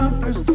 jumpers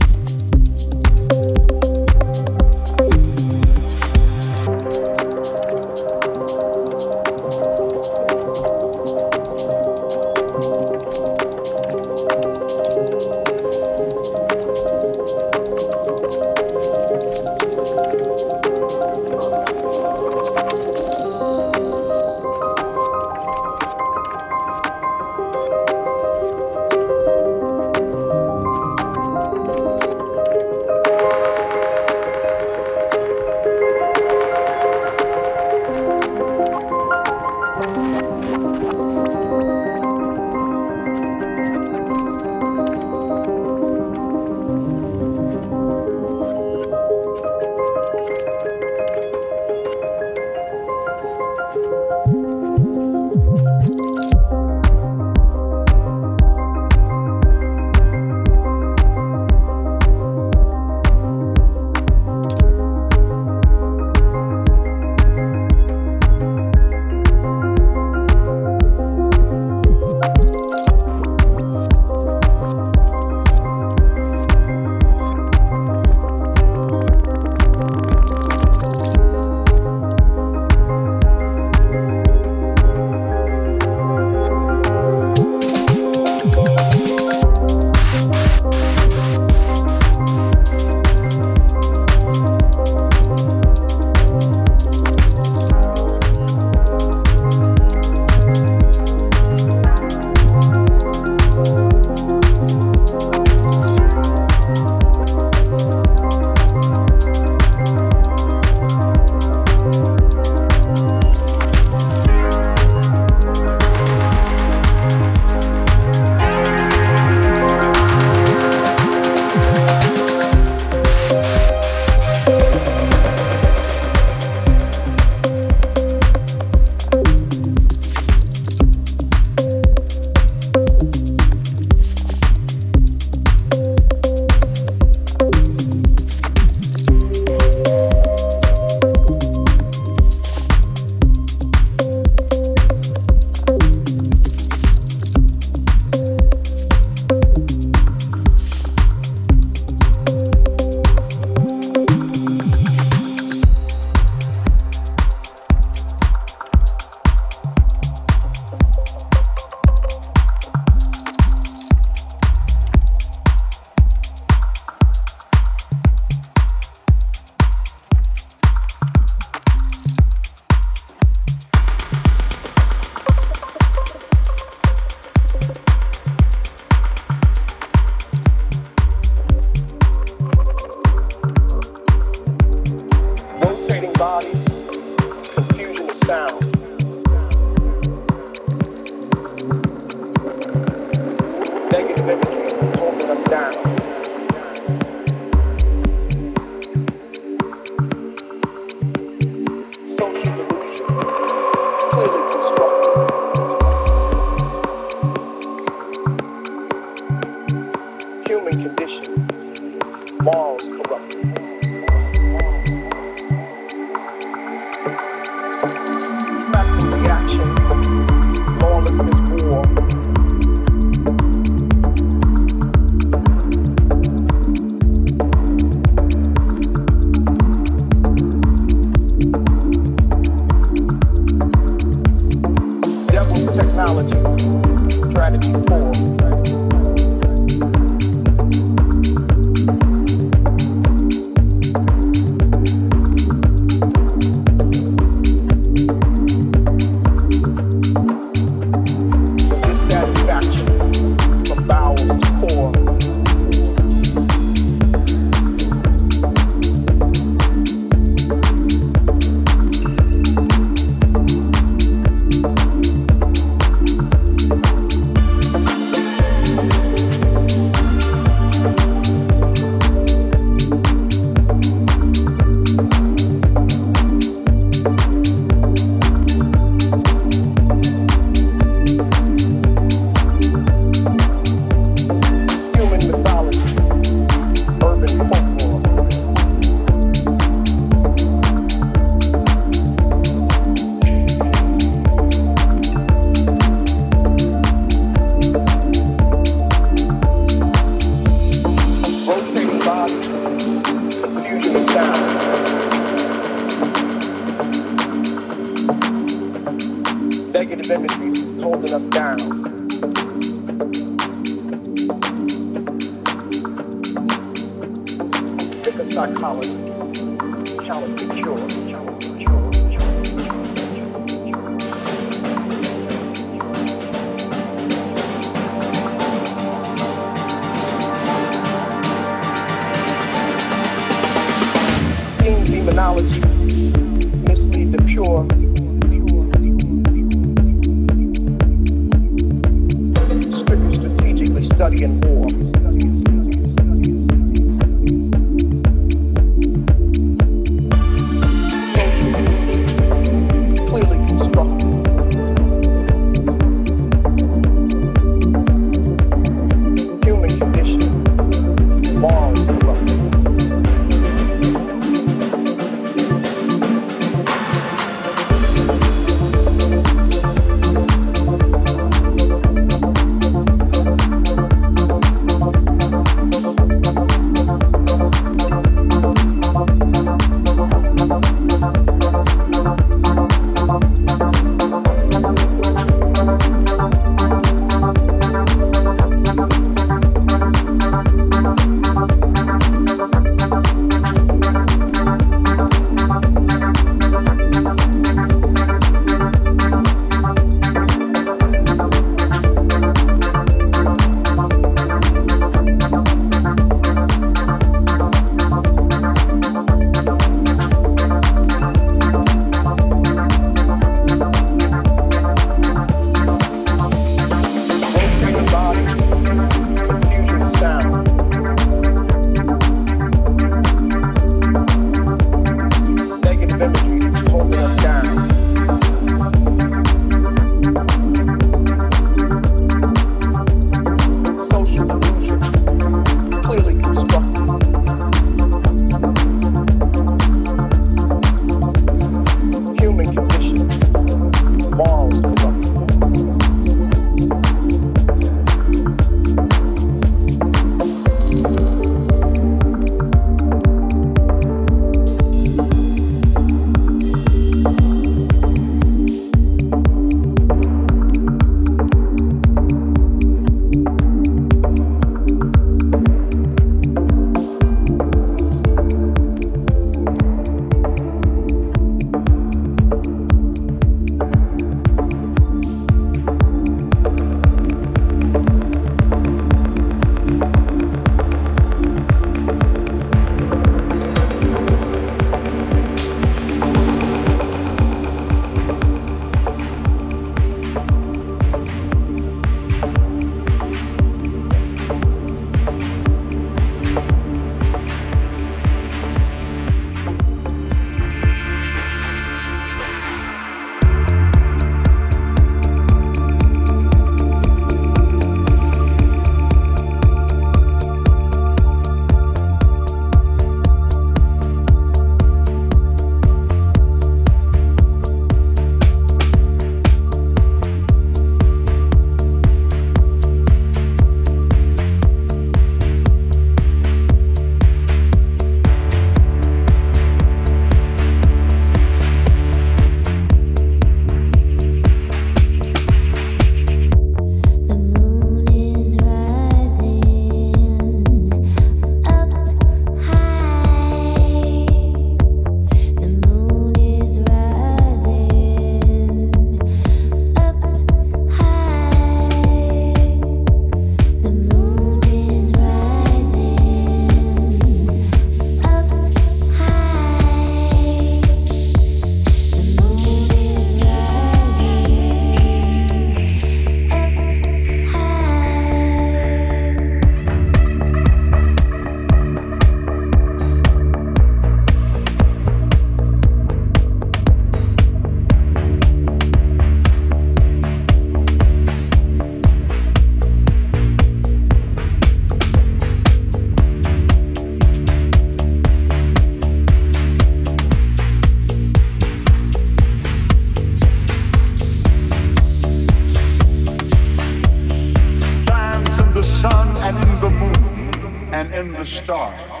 the star.